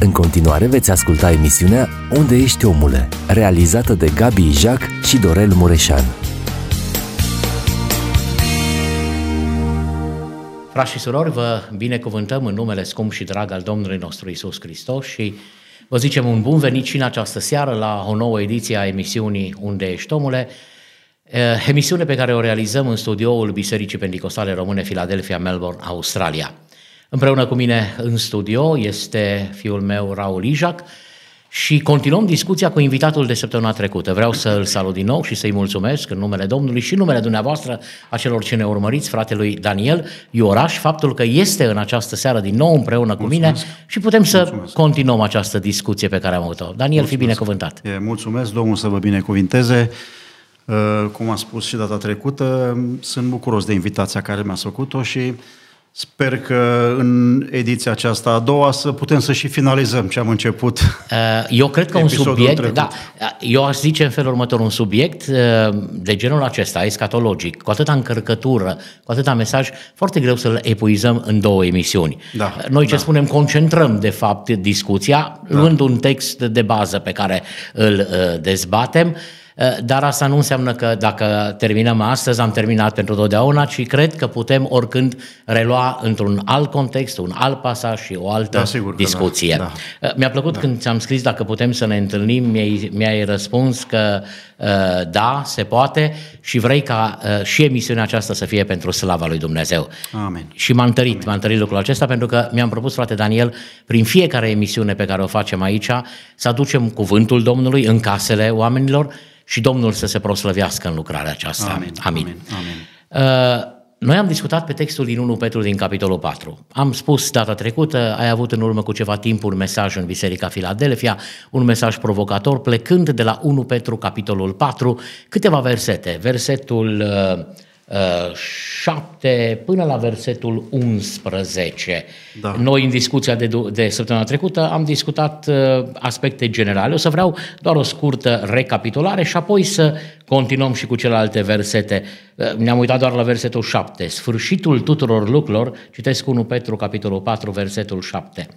În continuare veți asculta emisiunea Unde ești omule, realizată de Gabi Ijac și Dorel Mureșan. Frați și surori, vă binecuvântăm în numele scump și drag al Domnului nostru Isus Hristos și vă zicem un bun venit și în această seară la o nouă ediție a emisiunii Unde ești omule, eh, emisiune pe care o realizăm în studioul Bisericii Pentecostale Române Philadelphia, Melbourne, Australia. Împreună cu mine în studio este fiul meu Raul Ijac și continuăm discuția cu invitatul de săptămâna trecută. Vreau să îl salut din nou și să-i mulțumesc în numele Domnului și în numele dumneavoastră a celor ce ne urmăriți, fratelui Daniel Ioraș, faptul că este în această seară din nou împreună cu mulțumesc. mine și putem să mulțumesc. continuăm această discuție pe care am avut-o. Daniel, mulțumesc. fi binecuvântat. E, mulțumesc, Domnul să vă binecuvinteze. Uh, cum am spus și data trecută, sunt bucuros de invitația care mi-a făcut-o și Sper că în ediția aceasta a doua să putem să și finalizăm ce am început. Uh, eu cred că un subiect, trecut. da, eu aș zice în felul următor, un subiect uh, de genul acesta, escatologic, cu atâta încărcătură, cu atâta mesaj, foarte greu să-l epuizăm în două emisiuni. Da, Noi ce da. spunem, concentrăm de fapt discuția, da. luând un text de bază pe care îl uh, dezbatem, Eh, dar asta nu înseamnă că dacă terminăm astăzi, am terminat pentru totdeauna, ci cred că putem oricând relua într-un alt context, un alt pasaj și o altă da, sigur discuție. Da. Da. Mi-a plăcut da. când ți-am scris dacă putem să ne întâlnim, mi-ai, mi-ai răspuns că uh, da, se poate și vrei ca uh, și emisiunea aceasta să fie pentru slava lui Dumnezeu. Amen. Și m-a întărit, Amen. m-a întărit lucrul acesta pentru că mi-am propus, frate Daniel, prin fiecare emisiune pe care o facem aici, să aducem cuvântul Domnului în casele oamenilor, și Domnul să se proslăvească în lucrarea aceasta. Amin. Amin. Amin. Uh, noi am discutat pe textul din 1 Petru din capitolul 4. Am spus data trecută, ai avut în urmă cu ceva timp un mesaj în Biserica Filadelfia, un mesaj provocator, plecând de la 1 Petru capitolul 4, câteva versete. Versetul uh, 7 până la versetul 11. Da. Noi, în discuția de, de săptămâna trecută, am discutat uh, aspecte generale. O să vreau doar o scurtă recapitulare și apoi să continuăm și cu celelalte versete. Uh, ne-am uitat doar la versetul 7. Sfârșitul tuturor lucrurilor, citesc 1 Petru, capitolul 4, versetul 7.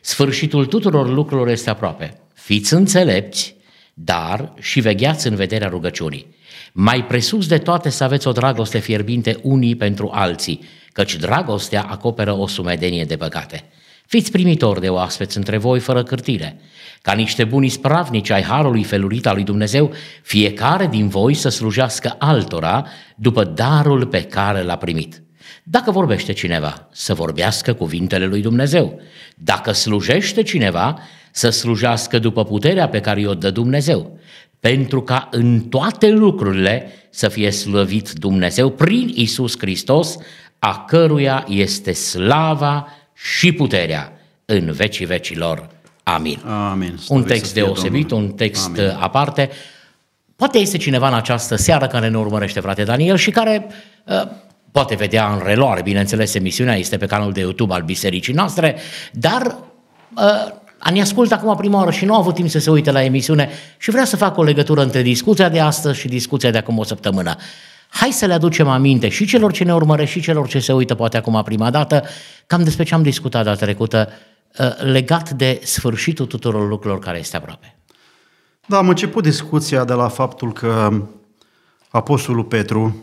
Sfârșitul tuturor lucrurilor este aproape. Fiți înțelepți, dar și vegheați în vederea rugăciunii mai presus de toate să aveți o dragoste fierbinte unii pentru alții, căci dragostea acoperă o sumedenie de păcate. Fiți primitori de oaspeți între voi fără cârtire, ca niște buni spravnici ai harului felurit al lui Dumnezeu, fiecare din voi să slujească altora după darul pe care l-a primit. Dacă vorbește cineva, să vorbească cuvintele lui Dumnezeu. Dacă slujește cineva, să slujească după puterea pe care i-o dă Dumnezeu pentru ca în toate lucrurile să fie slăvit Dumnezeu prin Isus Hristos, a căruia este slava și puterea în vecii vecilor. Amin. Amin. Un text deosebit, Domnul. un text Amin. aparte. Poate este cineva în această seară care ne urmărește, frate Daniel, și care uh, poate vedea în reloare, bineînțeles, emisiunea este pe canalul de YouTube al bisericii noastre, dar uh, ne ascultă acum prima oară și nu a avut timp să se uite la emisiune și vrea să facă o legătură între discuția de astăzi și discuția de acum o săptămână. Hai să le aducem aminte și celor ce ne urmăresc și celor ce se uită poate acum prima dată, cam despre ce am discutat data trecută, uh, legat de sfârșitul tuturor lucrurilor care este aproape. Da, am început discuția de la faptul că Apostolul Petru,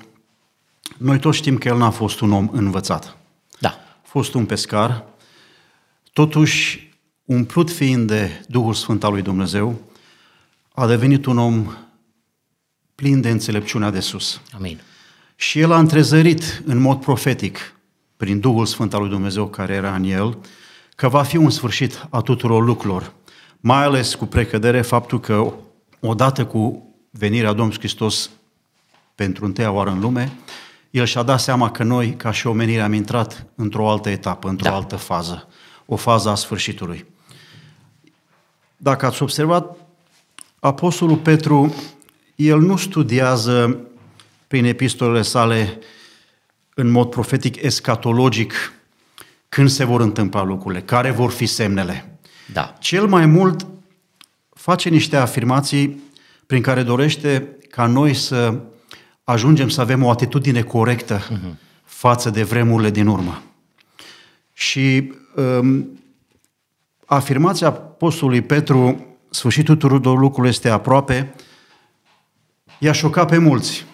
noi toți știm că el n-a fost un om învățat. Da. A fost un pescar, totuși umplut fiind de Duhul Sfânt al lui Dumnezeu, a devenit un om plin de înțelepciunea de sus. Amin. Și el a întrezărit în mod profetic, prin Duhul Sfânt al lui Dumnezeu care era în el, că va fi un sfârșit a tuturor lucrurilor. Mai ales cu precădere faptul că odată cu venirea Domnului Hristos pentru întâia oară în lume, el și-a dat seama că noi, ca și omenire, am intrat într-o altă etapă, într-o da. altă fază, o fază a sfârșitului. Dacă ați observat, Apostolul Petru, el nu studiază prin epistolele sale în mod profetic escatologic când se vor întâmpla lucrurile, care vor fi semnele. Da. Cel mai mult face niște afirmații prin care dorește ca noi să ajungem să avem o atitudine corectă uh-huh. față de vremurile din urmă. Și um, afirmația apostolului Petru, sfârșitul tuturor lucrurilor este aproape, i-a șocat pe mulți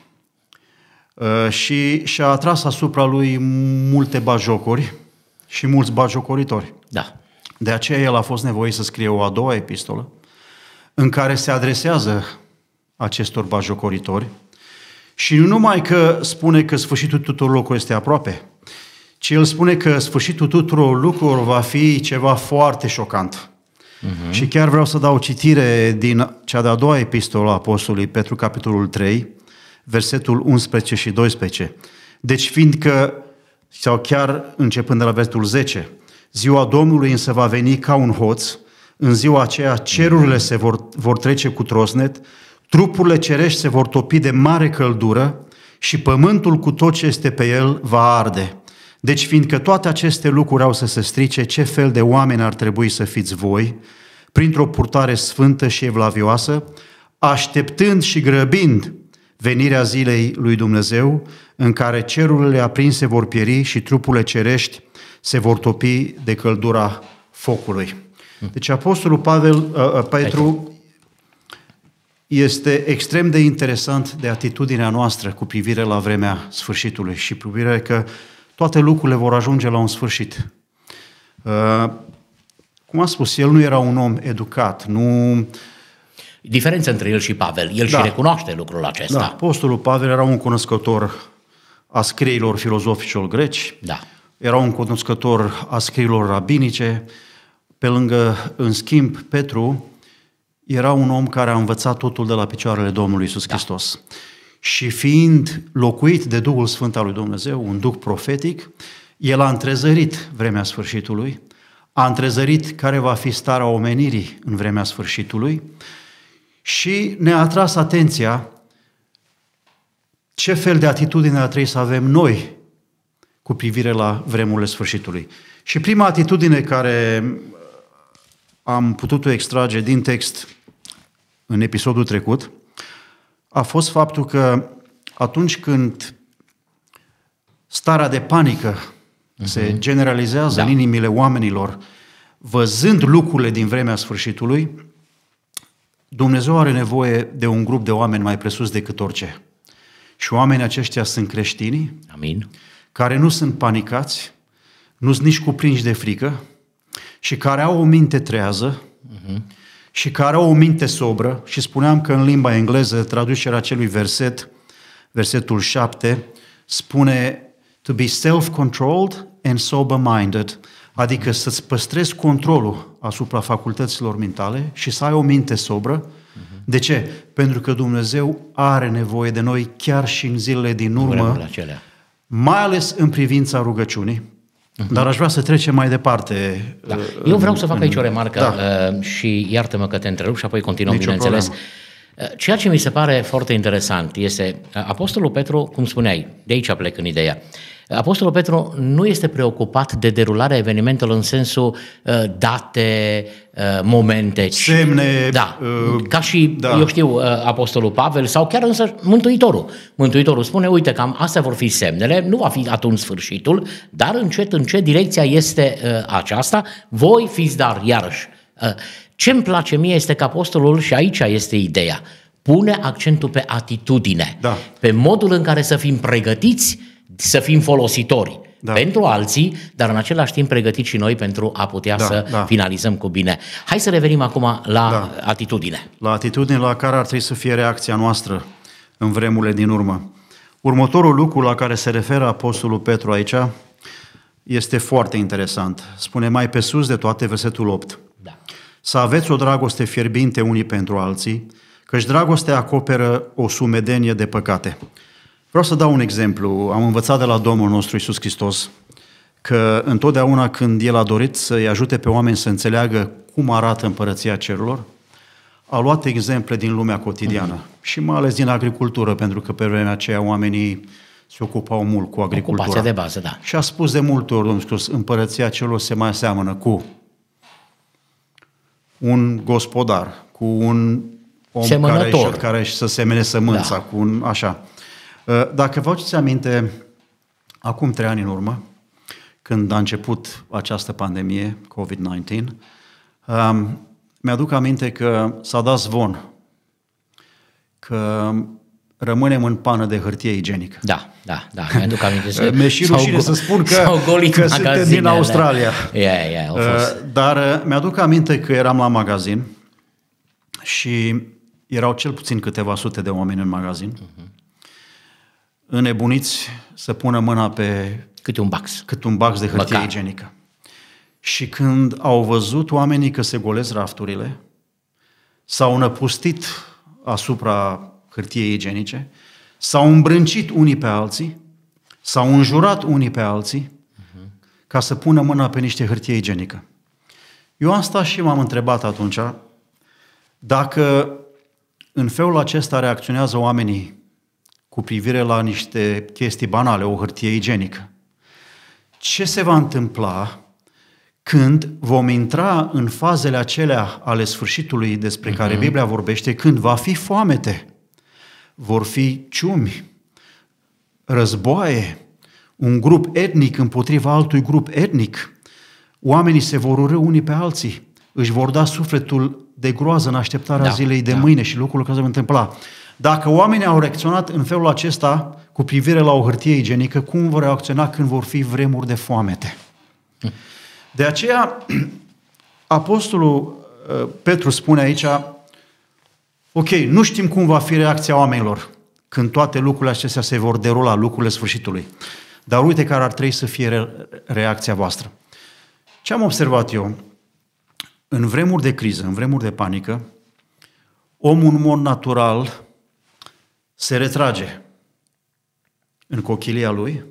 uh, și și-a atras asupra lui multe bajocori și mulți bajocoritori. Da. De aceea el a fost nevoit să scrie o a doua epistolă în care se adresează acestor bajocoritori și nu numai că spune că sfârșitul tuturor lucrurilor este aproape, ci el spune că sfârșitul tuturor lucrurilor va fi ceva foarte șocant. Uh-huh. Și chiar vreau să dau citire din cea de-a doua epistolă a Apostolului Petru, capitolul 3, versetul 11 și 12. Deci fiindcă, sau chiar începând de la versetul 10, ziua Domnului însă va veni ca un hoț, în ziua aceea cerurile se vor, vor trece cu trosnet, trupurile cerești se vor topi de mare căldură și pământul cu tot ce este pe el va arde. Deci, fiindcă toate aceste lucruri au să se strice, ce fel de oameni ar trebui să fiți voi, printr-o purtare sfântă și evlavioasă, așteptând și grăbind venirea zilei lui Dumnezeu, în care cerurile aprinse vor pieri și trupurile cerești se vor topi de căldura focului. Deci Apostolul Pavel, uh, uh, Petru este extrem de interesant de atitudinea noastră cu privire la vremea sfârșitului și privire că toate lucrurile vor ajunge la un sfârșit. Uh, cum am spus, el nu era un om educat, nu... Diferența între el și Pavel, el da. și recunoaște lucrul acesta. Da, apostolul Pavel era un cunoscător a scriilor filozoficilor greci, Da. era un cunoscător a scriilor rabinice, pe lângă, în schimb, Petru era un om care a învățat totul de la picioarele Domnului Isus da. Hristos. Și fiind locuit de Duhul Sfânt al lui Dumnezeu, un duh profetic, el a întrezărit vremea sfârșitului, a întrezărit care va fi starea omenirii în vremea sfârșitului și ne-a atras atenția ce fel de atitudine ar trebui să avem noi cu privire la vremurile sfârșitului. Și prima atitudine care am putut-o extrage din text în episodul trecut a fost faptul că atunci când starea de panică uh-huh. se generalizează da. în inimile oamenilor, văzând lucrurile din vremea sfârșitului, Dumnezeu are nevoie de un grup de oameni mai presus decât orice. Și oamenii aceștia sunt creștini, Amin. care nu sunt panicați, nu sunt nici cuprinși de frică și care au o minte trează uh-huh. Și care au o minte sobră și spuneam că în limba engleză traducerea acelui verset, versetul 7, spune to be self-controlled and sober-minded, adică să-ți păstrezi controlul asupra facultăților mentale și să ai o minte sobră. Uh-huh. De ce? Pentru că Dumnezeu are nevoie de noi chiar și în zilele din urmă, acelea. mai ales în privința rugăciunii, uh-huh. Dar aș vrea să trecem mai departe. Da. uh, Eu vreau în- să fac în- aici o remarcă Da. uh, și iartă-mă că te întrerup și apoi continuăm, Nicio bineînțeles. problemă. Uh, Ceea ce mi se pare foarte interesant este, uh, Apostolul Petru, cum spuneai, de aici plec în ideea, Apostolul Petru nu este preocupat de derularea evenimentelor în sensul uh, date, uh, momente. ci- Semne, Da, uh, ca și, da. eu știu, uh, Apostolul Pavel sau chiar însă Mântuitorul. Mântuitorul spune, uite, cam astea vor fi semnele, nu va fi atunci sfârșitul, dar încet, încet direcția este uh, aceasta, voi fiți dar, iarăși. Uh, ce îmi place mie este că apostolul, și aici este ideea, pune accentul pe atitudine, Da. pe modul în care să fim pregătiți să fim folositori Da. pentru alții, dar în același timp pregătiți și noi pentru a putea Da, să da. finalizăm cu bine. Hai să revenim acum la Da. atitudine. la atitudine la care ar trebui să fie reacția noastră în vremurile din urmă. Următorul lucru la care se referă Apostolul Petru aici este foarte interesant. Spune mai pe sus de toate versetul 8. Da. Să aveți o dragoste fierbinte unii pentru alții, căci dragostea acoperă o sumedenie de păcate. Vreau să dau un exemplu. Am învățat de la Domnul nostru Isus Hristos că întotdeauna când El a dorit să-i ajute pe oameni să înțeleagă cum arată împărăția cerurilor, a luat exemple din lumea cotidiană și mai ales din agricultură, pentru că pe vremea aceea oamenii se ocupau mult cu agricultura. Ocupația de bază, da. Și a spus de multe ori, Domnul Iisus, împărăția celor se mai seamănă cu un gospodar, cu un om Semănător. care, care să semene sămânța, Da. cu un așa. Dacă vă aduceți aminte, acum trei ani în urmă, când a început această pandemie, COVID-19, Um, mi-aduc aminte că s-a dat zvon că rămânem în pană de hârtie igienică. Da, da, da, mi-aduc aminte. să- Mi-e și s-au rușine go- să spun că, s-au golit că suntem din magazinele. Australia. Ia, ia, au fost. Uh, Dar uh, mi-aduc aminte că eram la magazin și erau cel puțin câteva sute de oameni în magazin, Mhm. Înnebuniți să pună mâna pe Câte un bax. cât un bax de hârtie Măcar. igienică. Și când au văzut oamenii că se golesc rafturile, s-au năpustit asupra hârtiei igienice, s-au îmbrâncit unii pe alții, s-au înjurat unii pe alții, ca să pună mâna pe niște hârtie igienică. Eu am stat și m-am întrebat atunci dacă în felul acesta reacționează oamenii cu privire la niște chestii banale, o hârtie igienică. Ce se va întâmpla când vom intra în fazele acelea ale sfârșitului despre care Biblia vorbește, când va fi foamete, vor fi ciumi, războaie, un grup etnic împotriva altui grup etnic, oamenii se vor urâ unii pe alții, își vor da sufletul de groază în așteptarea Da, zilei de da. mâine și lucrul care se va întâmpla. Dacă oamenii au reacționat în felul acesta cu privire la o hârtie igienică, cum vor reacționa când vor fi vremuri de foamete? De aceea, Apostolul uh, Petru spune aici, ok, nu știm cum va fi reacția oamenilor când toate lucrurile acestea se vor derula, lucrurile sfârșitului. Dar uite care ar trebui să fie re- reacția voastră. Ce am observat eu? În vremuri de criză, în vremuri de panică, omul în mod natural se retrage în cochilia lui,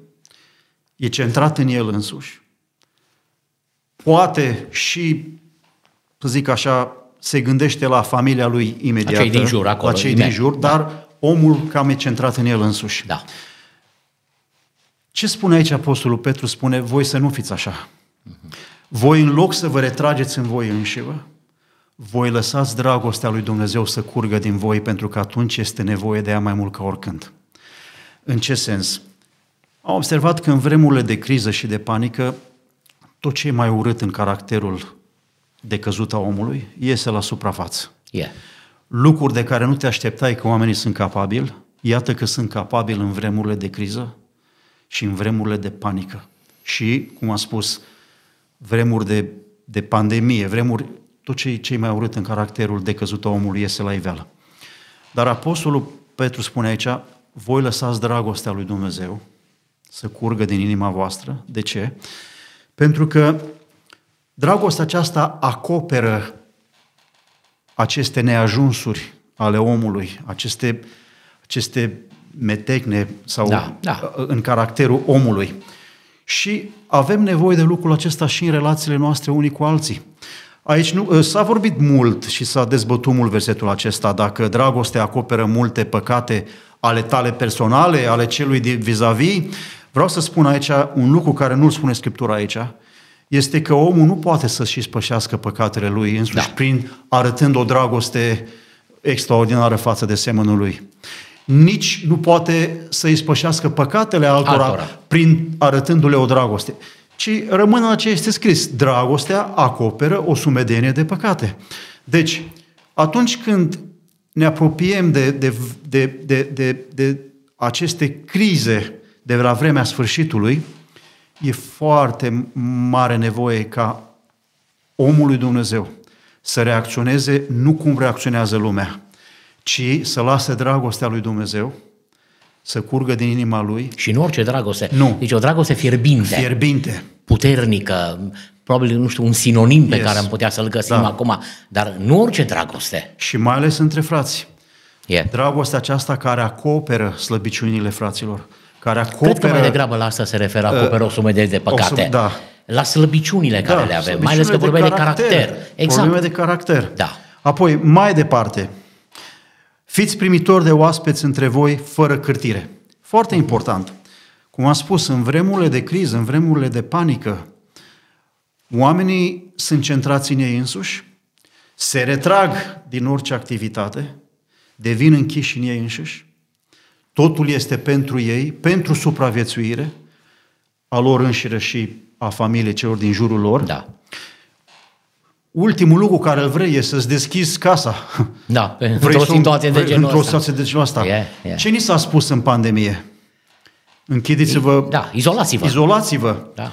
e centrat în el însuși, poate și, să zic așa, se gândește la familia lui imediat. La cei din jur, acolo, La cei imediat. din jur, dar omul cam e centrat în el însuși. Da. Ce spune aici Apostolul Petru? Spune, voi să nu fiți așa. Voi în loc să vă retrageți în voi înșivă, voi lăsați dragostea lui Dumnezeu să curgă din voi, pentru că atunci este nevoie de ea mai mult ca oricând. În ce sens? Am observat că în vremurile de criză și de panică, tot ce e mai urât în caracterul de căzut a omului iese la suprafață. Yeah. Lucruri de care nu te așteptai că oamenii sunt capabili, iată că sunt capabili în vremurile de criză și în vremurile de panică. Și, cum am spus, vremuri de, de pandemie, vremuri, tot ce cei mai urât în caracterul de căzut a omului iese la iveală. Dar Apostolul Petru spune aici, voi lăsați dragostea lui Dumnezeu să curgă din inima voastră. De ce? Pentru că dragostea aceasta acoperă aceste neajunsuri ale omului, aceste, aceste metecne sau Da, da. în caracterul omului. Și avem nevoie de lucrul acesta și în relațiile noastre unii cu alții. Aici nu, s-a vorbit mult și s-a dezbătut mult versetul acesta, dacă dragostea acoperă multe păcate ale tale personale, ale celui de vis-a-vis. Vreau să spun aici un lucru care nu-l spune Scriptura aici, este că omul nu poate să-și spășească păcatele lui însuși Da. prin arătând o dragoste extraordinară față de semănul lui. Nici nu poate să-i spășească păcatele altora, Altora. prin arătându-le o dragoste, ci rămâne la ce este scris. Dragostea acoperă o sumedenie de păcate. Deci, atunci când ne apropiem de, de, de, de, de, de aceste crize de la vremea sfârșitului, e foarte mare nevoie ca omul lui Dumnezeu să reacționeze nu cum reacționează lumea, ci să lase dragostea lui Dumnezeu să curgă din inima lui Și nu orice dragoste. Nu. Deci o dragoste fierbinte, fierbinte. puternică, probabil, nu știu, un sinonim pe Yes. care am putea să-l găsim Da. acum, dar nu orice dragoste. Și mai ales între frați. Yeah. Dragostea aceasta care acoperă slăbiciunile fraților, care acoperă... Cred că mai degrabă la asta se referă, acoperă o sumedenie de păcate. sum- da. La slăbiciunile care le avem, mai ales că slăbiciunile vorbeai de caracter. Exact. Probleme de caracter. Da. Apoi, mai departe, fiți primitori de oaspeți între voi fără cârtire. Foarte important. Cum am spus, în vremurile de criză, în vremurile de panică, oamenii sunt centrați în ei însuși, se retrag din orice activitate, devin închiși în ei înșiși, totul este pentru ei, pentru supraviețuire, a lor înșire și a familiei celor din jurul lor. Da. Ultimul lucru care îl vrei e să-ți deschizi casa. Da, Vrei într-o să- situație de vrei- genul Într-o ăsta. situație de genul ăsta. E, e. Ce ni s-a spus în pandemie? Închideți-vă, Da, izolați-vă. izolați-vă. Da.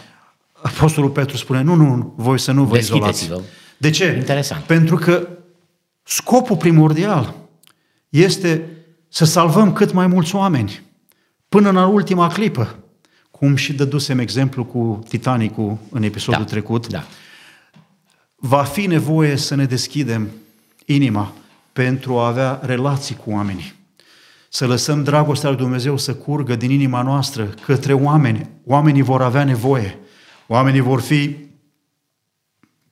Apostolul Petru spune, nu, nu, voi să nu vă izolați. Deschideți-vă. De ce? Interesant. Pentru că scopul primordial este să salvăm cât mai mulți oameni până în ultima clipă. Cum și dădusem exemplu cu Titanicul în episodul Da, trecut. Da. Va fi nevoie să ne deschidem inima pentru a avea relații cu oamenii. Să lăsăm dragostea lui Dumnezeu să curgă din inima noastră către oameni. Oamenii vor avea nevoie. Oamenii vor fi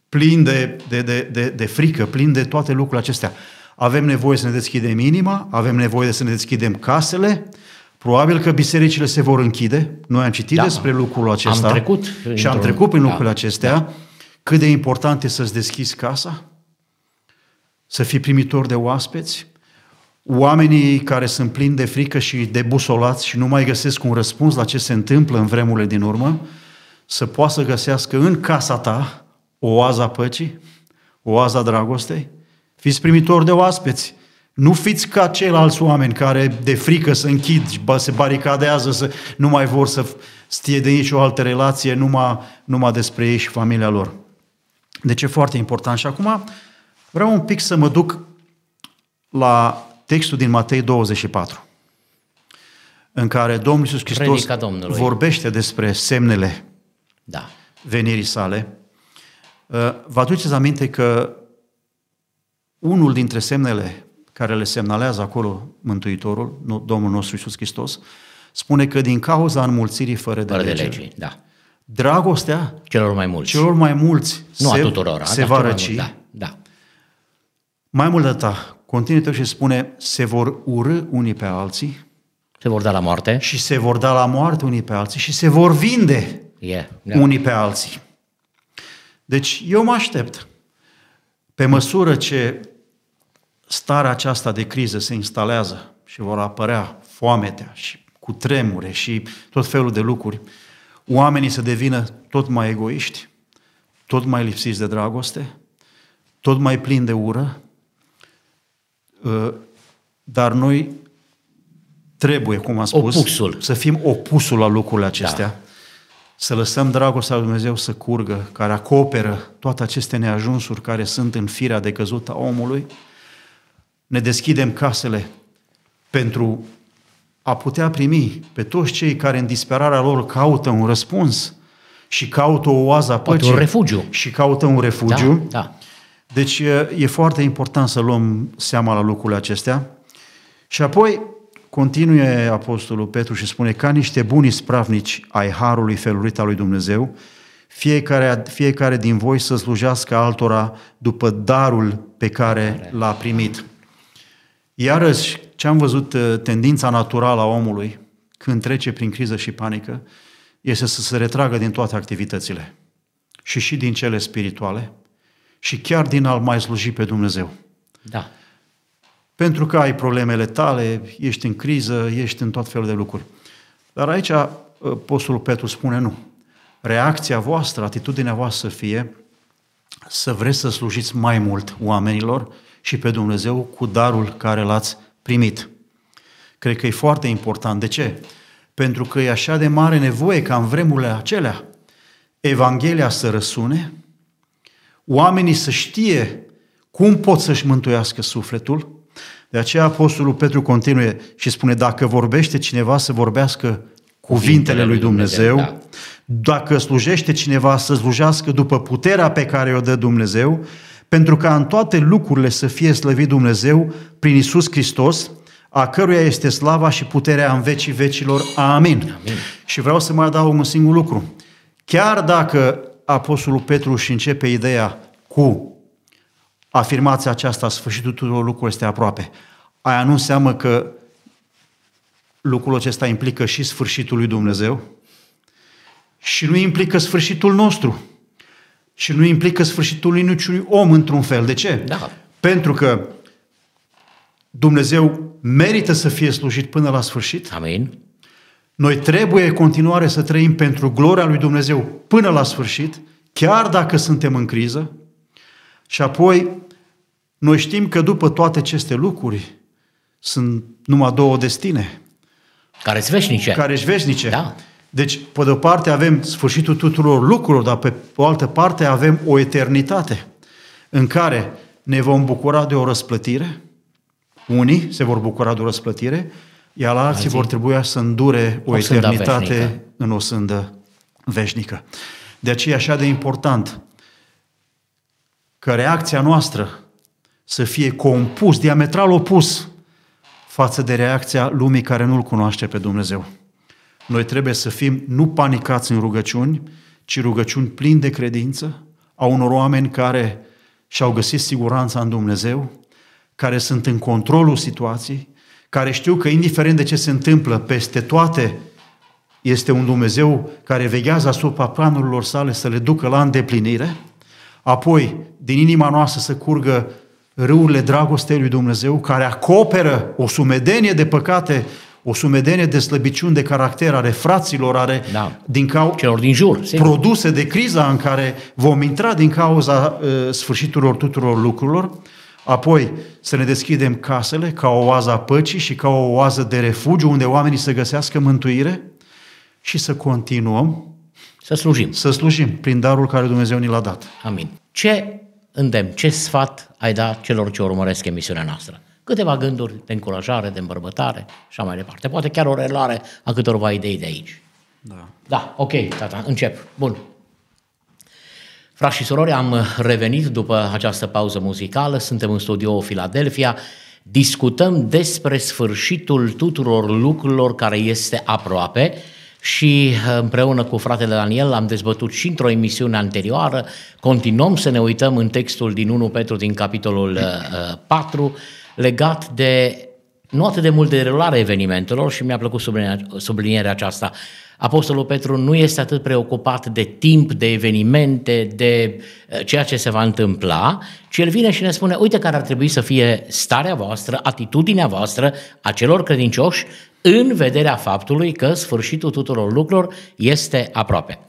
plini de, de, de, de, de frică, plini de toate lucrurile acestea. Avem nevoie să ne deschidem inima, avem nevoie să ne deschidem casele, Probabil că bisericile se vor închide. Noi am citit Da. despre lucrul acesta. Am trecut Și am într-un- trecut prin da. lucrurile acestea. Cât de important e să-ți deschizi casa, să fii primitor de oaspeți, oamenii care sunt plini de frică și de busolați și nu mai găsesc un răspuns la ce se întâmplă în vremurile din urmă, să poată să găsească în casa ta o oaza păcii, o oaza dragostei. Fiți primitori de oaspeți. Nu fiți ca ceilalți oameni care de frică se închid, și ba- se baricadează, să nu mai vor să stie de nicio altă relație, numai, numai despre ei și familia lor. Deci e foarte important. Și acum vreau un pic să mă duc la textul din Matei 24, în care Domnul Iisus Hristos Predica Domnului. vorbește despre semnele Da. venirii sale. Uh, Vă aduceți aminte că unul dintre semnele care le semnalează acolo Mântuitorul, nu- Domnul nostru Iisus Hristos, spune că din cauza înmulțirii fără de, Fără de lege, lege. Da. Dragostea Celor mai mulți. celor mai mulți nu se, a tuturor. se dar va celor mai răci. mulți, Da. Da. Mai mult de atât, continuă și spune, se vor urâ unii pe alții Se vor da la moarte. și se vor da la moarte unii pe alții și se vor vinde E. da. unii pe alții. Deci eu mă aștept, pe măsură ce starea aceasta de criză se instalează și vor apărea foametea și cu tremure și tot felul de lucruri, oamenii să devină tot mai egoiști, tot mai lipsiți de dragoste, tot mai plini de ură, uh, dar noi trebuie, cum am spus, Opusul. să fim opusul la lucrurile acestea, da. să lăsăm dragostea lui Dumnezeu să curgă, care acoperă toate aceste neajunsuri care sunt în firea decăzută a omului, ne deschidem casele pentru a putea primi pe toți cei care în disperarea lor caută un răspuns și caută o oază a Poate păcii un refugiu. și caută un refugiu. Da, da. Deci e, e foarte important să luăm seama la lucrurile acestea. Și apoi continuă Apostolul Petru și spune ca niște buni spravnici ai Harului felurit al lui Dumnezeu, fiecare, fiecare din voi să slujească altora după darul pe care l-a primit. Iarăși, ce am văzut, uh, tendința naturală a omului când trece prin criză și panică, este să se retragă din toate activitățile și și din cele spirituale și chiar din a mai sluji pe Dumnezeu. Da. Pentru că ai problemele tale, ești în criză, ești în tot felul de lucruri. Dar aici Apostolul Petru spune nu. Reacția voastră, atitudinea voastră să fie să vreți să slujiți mai mult oamenilor și pe Dumnezeu cu darul care l-ați primit. Cred că e foarte important. De ce? Pentru că e așa de mare nevoie ca în vremurile acelea Evanghelia să răsune, oamenii să știe cum pot să-și mântuiască sufletul. De aceea Apostolul Petru continuă și spune, dacă vorbește cineva să vorbească cuvintele lui Dumnezeu, da. dacă slujește cineva să slujească după puterea pe care o dă Dumnezeu, pentru ca în toate lucrurile să fie slăvit Dumnezeu prin Isus Hristos, a căruia este slava și puterea în vecii vecilor. Amin. Amin. Și vreau să mai adaug un singur lucru. Chiar dacă Apostolul Petru își începe ideea cu afirmația aceasta, sfârșitul tuturor lucrurilor este aproape, aia nu înseamnă că lucrul acesta implică și sfârșitul lui Dumnezeu și nu implică sfârșitul nostru și nu implică sfârșitul lui niciunui om într-un fel. De ce? Da. Pentru că Dumnezeu merită să fie slujit până la sfârșit. Amin. Noi trebuie în continuare să trăim pentru gloria lui Dumnezeu până la sfârșit, chiar dacă suntem în criză. Și apoi, noi știm că după toate aceste lucruri sunt numai două destine. Care sunt veșnice. Care sunt veșnice. Da. Deci, pe de o parte avem sfârșitul tuturor lucrurilor, dar pe o altă parte avem o eternitate în care ne vom bucura de o răsplătire, unii se vor bucura de o răsplătire, iar alții, alții vor trebui să îndure o, o eternitate veșnică. în o sândă veșnică. De aceea e așa de important că reacția noastră să fie compus, diametral opus față de reacția lumii care nu-L cunoaște pe Dumnezeu. Noi trebuie să fim nu panicați în rugăciuni, ci rugăciuni plini de credință a unor oameni care și-au găsit siguranța în Dumnezeu, care sunt în controlul situației, care știu că indiferent de ce se întâmplă peste toate, este un Dumnezeu care veghează asupra planurilor sale să le ducă la îndeplinire, apoi din inima noastră să curgă râurile dragostei lui Dumnezeu, care acoperă o sumedenie de păcate, o sumedenie de slăbiciuni de caracter ale fraților, are da. din cau- celor din jur, sigur. produse de criza în care vom intra din cauza uh, sfârșiturilor tuturor lucrurilor, apoi să ne deschidem casele ca o oază a păcii și ca o oază de refugiu unde oamenii să găsească mântuire și să continuăm să slujim. Să slujim prin darul care Dumnezeu ni l-a dat. Amin. Ce îndemn, ce sfat ai dat celor ce urmăresc emisiunea noastră? Câteva gânduri de încurajare, de îmbărbătare și așa mai departe. Poate chiar o relare a câtorva idei de aici. Da. Da, ok, tata, încep. Bun. Frați și surori, am revenit după această pauză muzicală, suntem în studio Philadelphia, discutăm despre sfârșitul tuturor lucrurilor care este aproape și uh, împreună cu fratele Daniel am dezbătut și într-o emisiune anterioară, continuăm să ne uităm în textul din 1 Petru din capitolul 4 uh, uh, legat de nu atât de mult de relare evenimentelor și mi-a plăcut sublinierea, sublinierea aceasta. Apostolul Petru nu este atât preocupat de timp, de evenimente, de ceea ce se va întâmpla, ci el vine și ne spune, uite care ar trebui să fie starea voastră, atitudinea voastră a celor credincioși în vederea faptului că sfârșitul tuturor lucrurilor este aproape.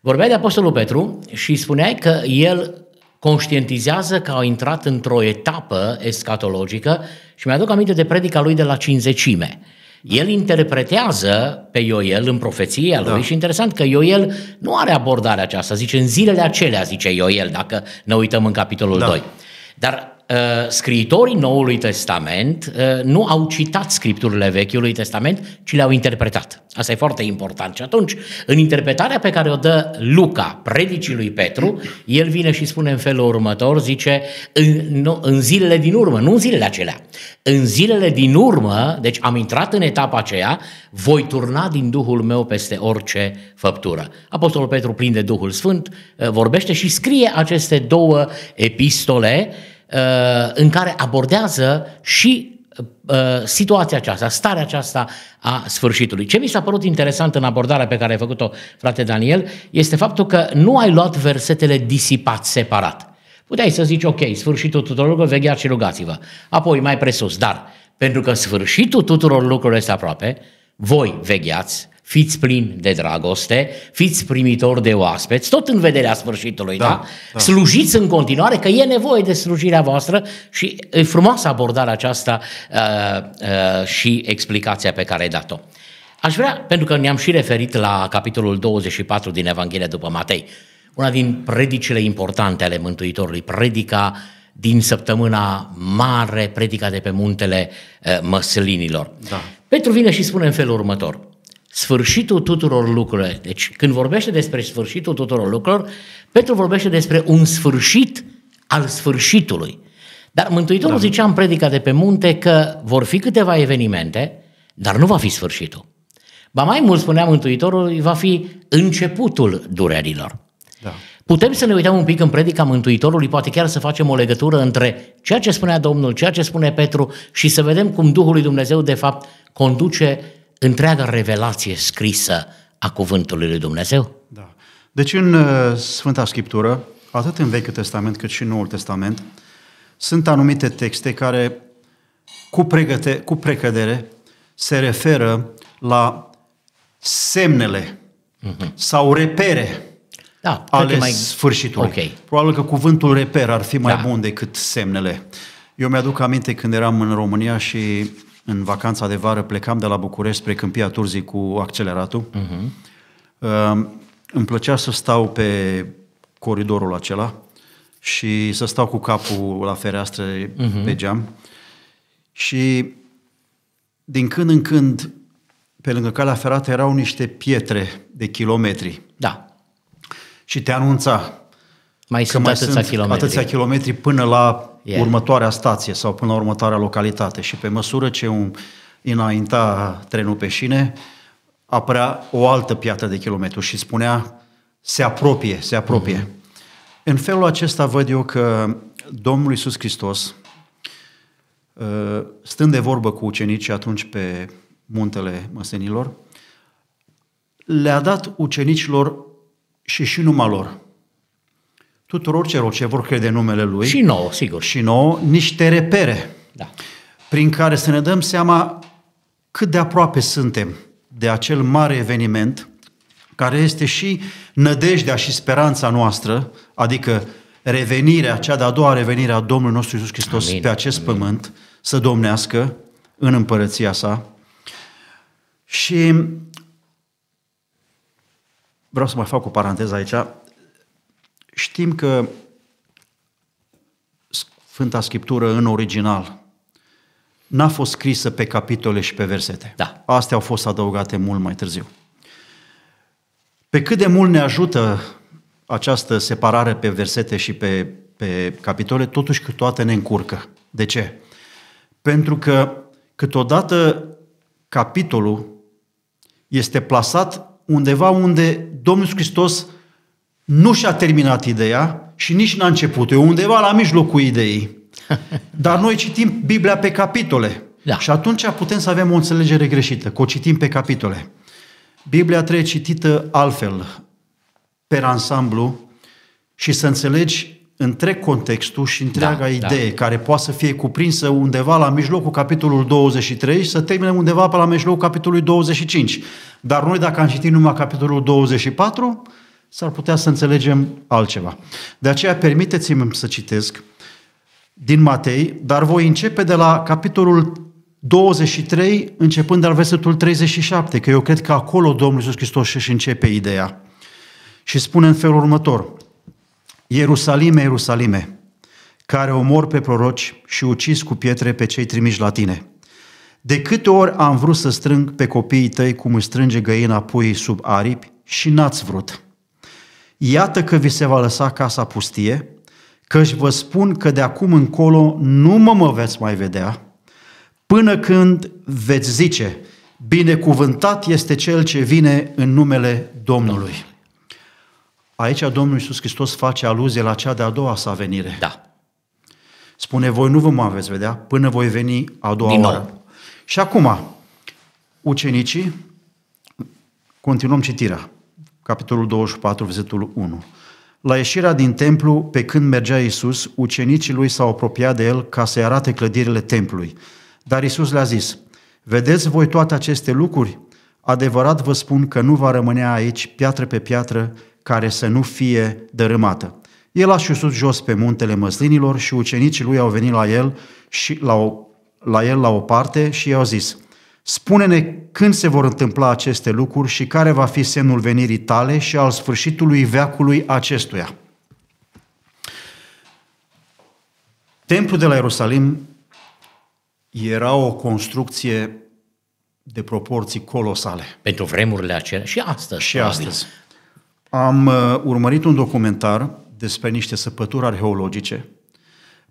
Vorbea de Apostolul Petru și spuneai că el conștientizează că au intrat într-o etapă escatologică și mi-aduc aminte de predica lui de la cinzecime. El interpretează pe Ioel în profeția lui da. și interesant că Ioel nu are abordarea aceasta, zice în zilele acelea, zice Ioel, dacă ne uităm în capitolul da. 2. Dar Uh, scriitorii Noului Testament uh, nu au citat scripturile Vechiului Testament, ci le-au interpretat. Asta e foarte important. Și atunci, în interpretarea pe care o dă Luca, predicii lui Petru, el vine și spune în felul următor, zice, în, nu, în zilele din urmă, nu în zilele acelea, în zilele din urmă, deci am intrat în etapa aceea, voi turna din Duhul meu peste orice făptură. Apostolul Petru, plin de Duhul Sfânt, uh, vorbește și scrie aceste două epistole Uh, în care abordează și uh, situația aceasta, starea aceasta a sfârșitului. Ce mi s-a părut interesant în abordarea pe care ai făcut-o, frate Daniel, este faptul că nu ai luat versetele disipat, separat. Puteai să zici, ok, sfârșitul tuturor lucrurilor, vegheați și rugați-vă. Apoi, mai presus, dar pentru că sfârșitul tuturor lucrurilor este aproape, voi vegheați, fiți plini de dragoste, fiți primitori de oaspeți, tot în vederea sfârșitului, da? da? da. Slujiți în continuare, că e nevoie de slujirea voastră și e frumoasă abordarea aceasta uh, uh, și explicația pe care ai dat-o. Aș vrea, pentru că ne-am și referit la capitolul 24 din Evanghelia după Matei, una din predicile importante ale Mântuitorului, predica din săptămâna mare, predica de pe muntele uh, Măslinilor. Da. Petru vine și spune în felul următor – sfârșitul tuturor lucrurilor. Deci când vorbește despre sfârșitul tuturor lucrurilor, Petru vorbește despre un sfârșit al sfârșitului. Dar Mântuitorul da. zicea în predica de pe munte că vor fi câteva evenimente, dar nu va fi sfârșitul. Ba mai mult, spunea Mântuitorul, va fi începutul durerilor. Da. Putem să ne uităm un pic în predica Mântuitorului, poate chiar să facem o legătură între ceea ce spunea Domnul, ceea ce spune Petru și să vedem cum Duhul lui Dumnezeu de fapt conduce întreaga revelație scrisă a Cuvântului lui Dumnezeu? Da. Deci în uh, Sfânta Scriptură, atât în Vechiul Testament cât și în Noul Testament, sunt anumite texte care cu, pregăte, cu precădere se referă la semnele uh-huh. sau repere Da, cred că ales mai- sfârșitul. Ok. Probabil că cuvântul reper ar fi mai Da. bun decât semnele. Eu mi-aduc aminte când eram în România și în vacanța de vară plecam de la București spre Câmpia Turzii cu acceleratul. Uh-huh. Uh, îmi plăcea să stau pe coridorul acela și să stau cu capul la fereastră uh-huh. pe geam. Și din când în când, pe lângă calea ferată, erau niște pietre de kilometri Da. și te anunța Mai că sunt mai atâția sunt kilometri. atâția kilometri până la Yeah. următoarea stație sau până la următoarea localitate. Și pe măsură ce un, înainta trenul pe șine, apărea o altă piatră de kilometru și spunea se apropie, se apropie. Uh-huh. În felul acesta văd eu că Domnul Iisus Hristos, uh, stând de vorbă cu ucenicii atunci pe muntele Măsenilor, le-a dat ucenicilor și și numai lor, tuturor celor ce vor crede în numele Lui Și nouă, sigur. și nouă, niște repere Da. prin care să ne dăm seama cât de aproape suntem de acel mare eveniment care este și nădejdea și speranța noastră, adică revenirea, cea de-a doua revenire a Domnului nostru Iisus Hristos Amin, pe acest amin. pământ, să domnească în împărăția sa. Și vreau să mai fac o paranteză aici. Știm că Sfânta Scriptură în original n-a fost scrisă pe capitole și pe versete. Da. Astea au fost adăugate mult mai târziu. Pe cât de mult ne ajută această separare pe versete și pe, pe capitole, totuși câteodată ne încurcă. De ce? Pentru că câteodată capitolul este plasat undeva unde Domnul Iisus Hristos nu și-a terminat ideea și nici n-a început. E undeva la mijlocul ideii. Dar noi citim Biblia pe capitole. Da. Și atunci putem să avem o înțelegere greșită, că o citim pe capitole. Biblia trebuie citită altfel, per ansamblu, și să înțelegi întreg contextul și întreaga Da, idee, da. care poate să fie cuprinsă undeva la mijlocul capitolului 23 și să termine undeva pe la mijlocul capitolului 25. Dar noi, dacă am citit numai capitolul 24, s-ar putea să înțelegem altceva. De aceea, permiteți-mi să citesc din Matei, dar voi începe de la capitolul 23, începând de la versetul 37, că eu cred că acolo Domnul Iisus Hristos își începe ideea. Și spune în felul următor, Ierusalime, Ierusalime, care omor pe proroci și ucis cu pietre pe cei trimiși la tine. De câte ori am vrut să strâng pe copiii tăi cum își strânge găina puii sub aripi și n-ați vrut. Iată că vi se va lăsa casa pustie, căci vă spun că de acum încolo nu mă mă veți mai vedea, până când veți zice, binecuvântat este cel ce vine în numele Domnului. Aici Domnul Iisus Hristos face aluzie la cea de-a doua sa venire. Da. Spune, voi nu vă mai veți vedea până voi veni a doua Din nou. oară. Și acum, ucenicii, continuăm citirea. Capitolul 24, versetul 1. La ieșirea din templu, pe când mergea Iisus, ucenicii lui s-au apropiat de el ca să-i arate clădirile templului. Dar Iisus le-a zis, vedeți voi toate aceste lucruri? Adevărat vă spun că nu va rămâne aici piatră pe piatră care să nu fie dărâmată. El a șusut jos pe muntele măslinilor și ucenicii lui au venit la el și la, o, la el la o parte și i-au zis, Spune-ne când se vor întâmpla aceste lucruri și care va fi semnul venirii tale și al sfârșitului veacului acestuia. Templul de la Ierusalim era o construcție de proporții colosale. Pentru vremurile acelea și astăzi. Și probabil. astăzi. Am uh, urmărit un documentar despre niște săpături arheologice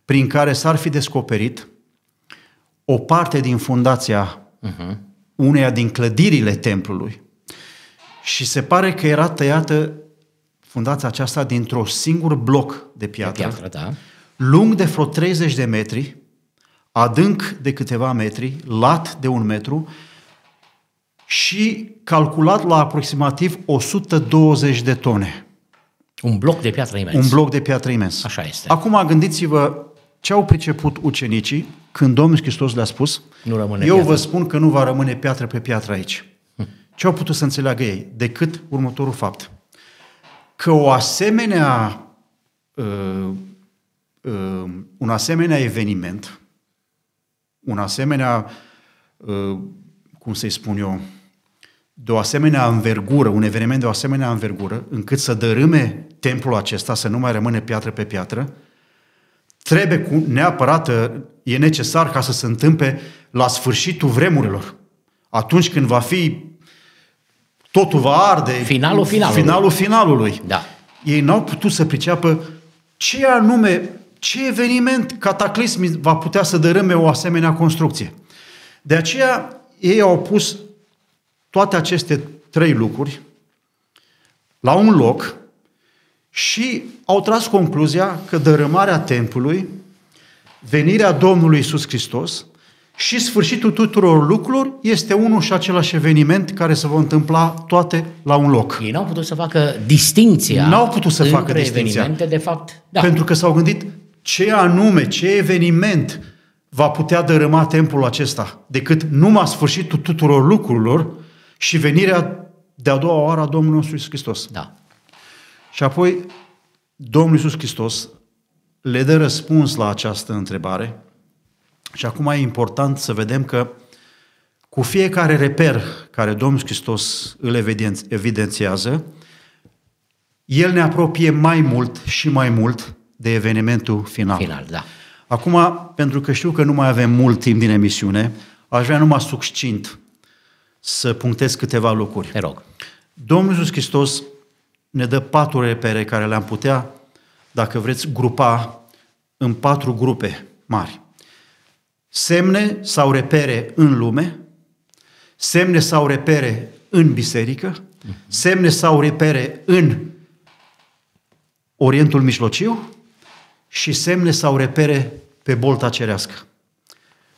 prin care s-ar fi descoperit o parte din fundația uh-huh. uneia din clădirile templului și se pare că era tăiată fundația aceasta dintr-o singur bloc de De piatră, piatră, da. lung de vreo 30 de metri, adânc de câteva metri, lat de un metru și calculat la aproximativ 120 de tone. Un bloc de piatră imens. Un bloc de piatră imens. Așa este. Acum gândiți-vă ce au priceput ucenicii când Domnul Hristos le-a spus Nu rămâne Eu piatră." vă spun că nu va rămâne piatră pe piatră aici. Ce au putut să înțeleagă ei? Decât următorul fapt. că o asemenea, uh, uh, un asemenea eveniment, un asemenea, uh, cum să-i spun eu, de o asemenea învergură, un eveniment de o asemenea învergură, încât să dărâme templul acesta, să nu mai rămâne piatră pe piatră, trebuie cu, neapărat, e necesar ca să se întâmple la sfârșitul vremurilor. Atunci când va fi, totul va arde. Finalul finalului. Finalul finalului. Da. Ei n-au putut să priceapă ce anume, ce eveniment cataclismic va putea să dărâme o asemenea construcție. De aceea ei au pus toate aceste trei lucruri la un loc și au tras concluzia că dărâmarea templului, venirea Domnului Isus Hristos și sfârșitul tuturor lucrurilor este unul și același eveniment care se va întâmpla toate la un loc. Ei n-au putut să facă distinția N-au putut să între facă distinția. evenimente, de fapt, da. Pentru că s-au gândit ce anume, ce eveniment va putea dărâma templul acesta, decât numai sfârșitul tuturor lucrurilor și venirea de a doua oară a Domnului nostru Iisus Hristos. da. Și apoi Domnul Iisus Hristos le dă răspuns la această întrebare și acum e important să vedem că cu fiecare reper care Domnul Hristos îl evidenț- evidențiază, El ne apropie mai mult și mai mult de evenimentul final. Final, da. Acum, pentru că știu că nu mai avem mult timp din emisiune, aș vrea numai succint să punctez câteva lucruri. Te rog. Domnul Iisus Hristos ne dă patru repere care le-am putea, dacă vreți, grupa în patru grupe mari. Semne sau repere în lume, semne sau repere în biserică, semne sau repere în Orientul Mijlociu și semne sau repere pe bolta cerească.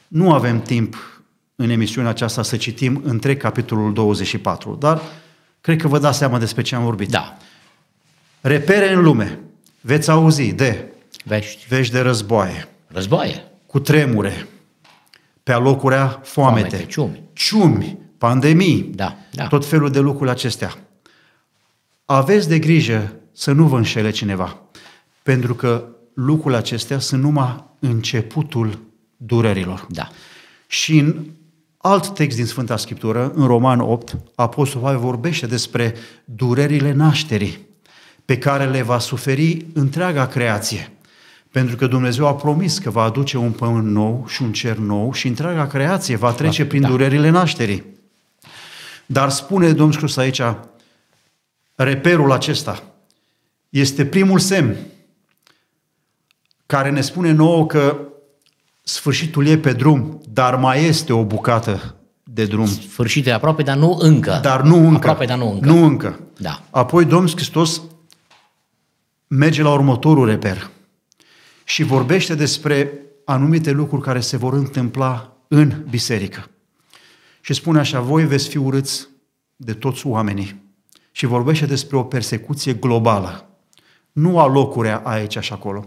Nu avem timp în emisiunea aceasta să citim întreg capitolul 24, dar cred că vă dați seama despre ce am vorbit. Da. Repere în lume. Veți auzi de Vești. vești de războaie, Războaie. cu tremure, pe alocurea foamete, Foamete, ciumi. ciumi, pandemii, Da, da. tot felul de lucruri acestea. Aveți de grijă să nu vă înșele cineva, pentru că lucrurile acestea sunt numai începutul durerilor. Da. Și în alt text din Sfânta Scriptură, în Roman 8, Apostolul Pavel vorbește despre durerile nașterii pe care le va suferi întreaga creație. Pentru că Dumnezeu a promis că va aduce un pământ nou și un cer nou și întreaga creație va trece prin da. durerile nașterii. Dar spune Domnul Iisus aici, reperul acesta este primul semn care ne spune nouă că sfârșitul e pe drum, dar mai este o bucată de drum. Sfârșit de aproape, dar nu încă. Dar nu încă. Aproape, dar nu încă. Nu încă. Da. Apoi Domnul Hristos merge la următorul reper și vorbește despre anumite lucruri care se vor întâmpla în biserică. Și spune așa, voi veți fi urâți de toți oamenii. Și vorbește despre o persecuție globală. Nu a locurea aici și acolo.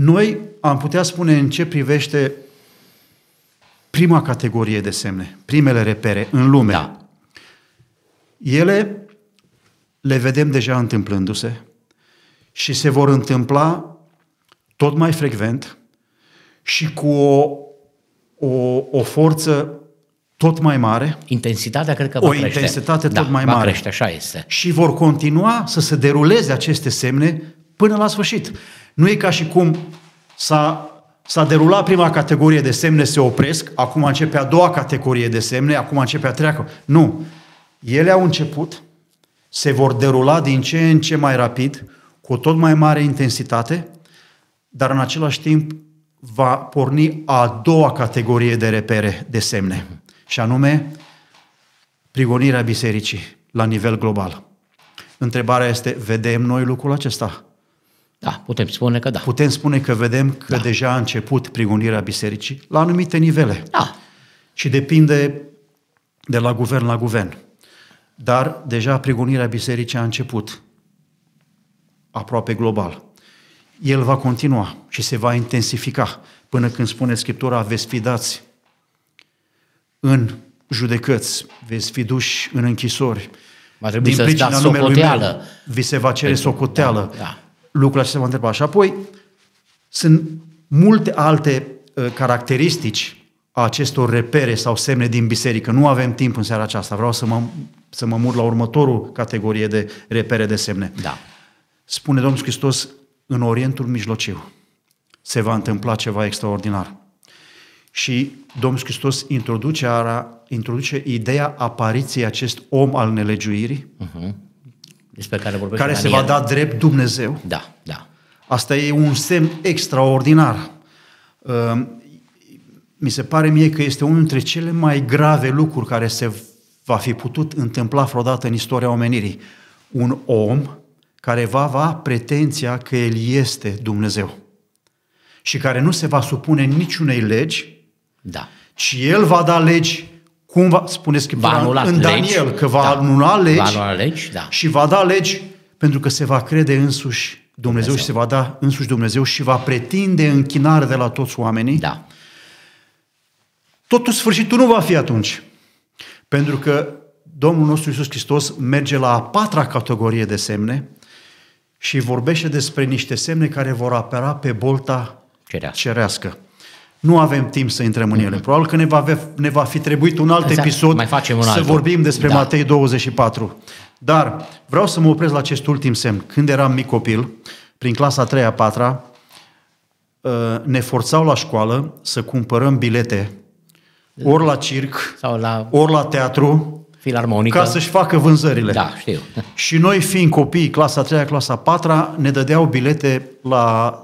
Noi am putea spune în ce privește prima categorie de semne, primele repere în lume. Da. Ele le vedem deja întâmplându-se și se vor întâmpla tot mai frecvent și cu o, o, o forță tot mai mare Intensitatea cred că O va crește. intensitate da, tot mai va mare. crește, așa este. și vor continua să se deruleze aceste semne până la sfârșit. Nu e ca și cum s-a, s-a derulat prima categorie de semne, se opresc, acum începe a doua categorie de semne, acum începe a treia. Nu. Ele au început, se vor derula din ce în ce mai rapid, cu o tot mai mare intensitate, dar în același timp va porni a doua categorie de repere de semne, și anume prigonirea bisericii la nivel global. Întrebarea este, vedem noi lucrul acesta? Da, putem spune că da. Putem spune că vedem că da. deja a început prigonirea bisericii la anumite nivele. Da. Și depinde de la guvern la guvern. Dar deja prigonirea bisericii a început aproape global. El va continua și se va intensifica până când spune Scriptura, veți fi dați în judecăți, veți fi duși în închisori, Va trebui din să-ți pricina dați numelui socoteală. meu, vi se va cere socoteală. da, da. Lucrul acesta se va întreba. Și apoi sunt multe alte uh, caracteristici a acestor repere sau semne din biserică. Nu avem timp în seara aceasta. Vreau să mă, să mă mut la următorul categorie de repere de semne. Da. Spune Domnul Hristos, în Orientul Mijlociu se va întâmpla ceva extraordinar. Și Domnul Hristos introduce, ara, introduce ideea apariției acest om al nelegiuirii, Despre care vorbește care se Daniel. va da drept Dumnezeu. Da, da. Asta e un semn extraordinar. Uh, Mi se pare mie că este unul dintre cele mai grave lucruri care se va fi putut întâmpla vreodată în istoria omenirii. Un om care va avea pretenția că el este Dumnezeu și care nu se va supune niciunei legi, Da. ci el va da legi, cum va, spune Va Scriptura anula în legi. Daniel, că va Da. anula legi, Va anula legi, da. și va da legi pentru că se va crede însuși Dumnezeu, Dumnezeu. și se va da însuși Dumnezeu și va pretinde închinare de la toți oamenii. Da. Totul sfârșitul nu va fi atunci. Pentru că Domnul nostru Iisus Hristos merge la a patra categorie de semne și vorbește despre niște semne care vor apăra pe bolta Cerească. cerească. Nu avem timp să intrăm în ele. Probabil că ne va, ave- ne va fi trebuit un alt Exact. episod Mai facem un să altul. vorbim despre Da. Matei 24. Dar vreau să mă opresc la acest ultim semn. Când eram mic copil, prin clasa 3-a, 4 ne forțau la școală să cumpărăm bilete ori la circ, Sau la ori la teatru, filarmonică. ca să-și facă vânzările. Da, știu. Și noi, fiind copii, clasa 3 clasa 4 ne dădeau bilete la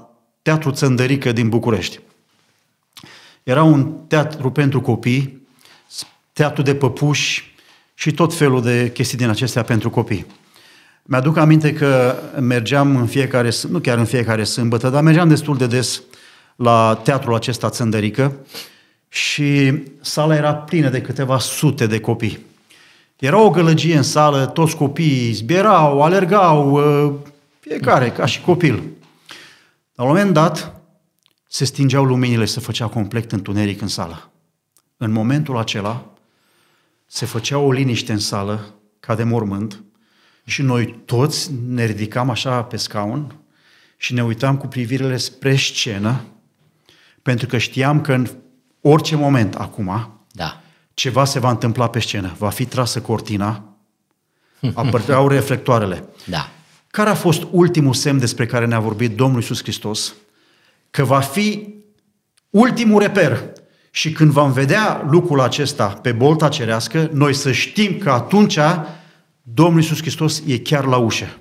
Teatru Țăndărică din București. Era un teatru pentru copii, teatru de păpuși și tot felul de chestii din acestea pentru copii. Mi-aduc aminte că mergeam în fiecare, s- nu chiar în fiecare sâmbătă, dar mergeam destul de des la teatrul acesta Țăndărică și sala era plină de câteva sute de copii. Era o gălăgie în sală, toți copiii zbierau, alergau, ă, fiecare, ca și copil. La un moment dat, se stingeau luminile, se făcea complet întuneric în sală. În momentul acela, se făcea o liniște în sală, ca de mormânt, și noi toți ne ridicam așa pe scaun și ne uitam cu privirile spre scenă, pentru că știam că în orice moment acum, Da. ceva se va întâmpla pe scenă. Va fi trasă cortina, apăreau reflectoarele. Da. Care a fost ultimul semn despre care ne-a vorbit Domnul Iisus Hristos? Că va fi ultimul reper. Și când vom vedea lucrul acesta pe bolta cerească, noi să știm că atunci Domnul Iisus Hristos e chiar la ușă.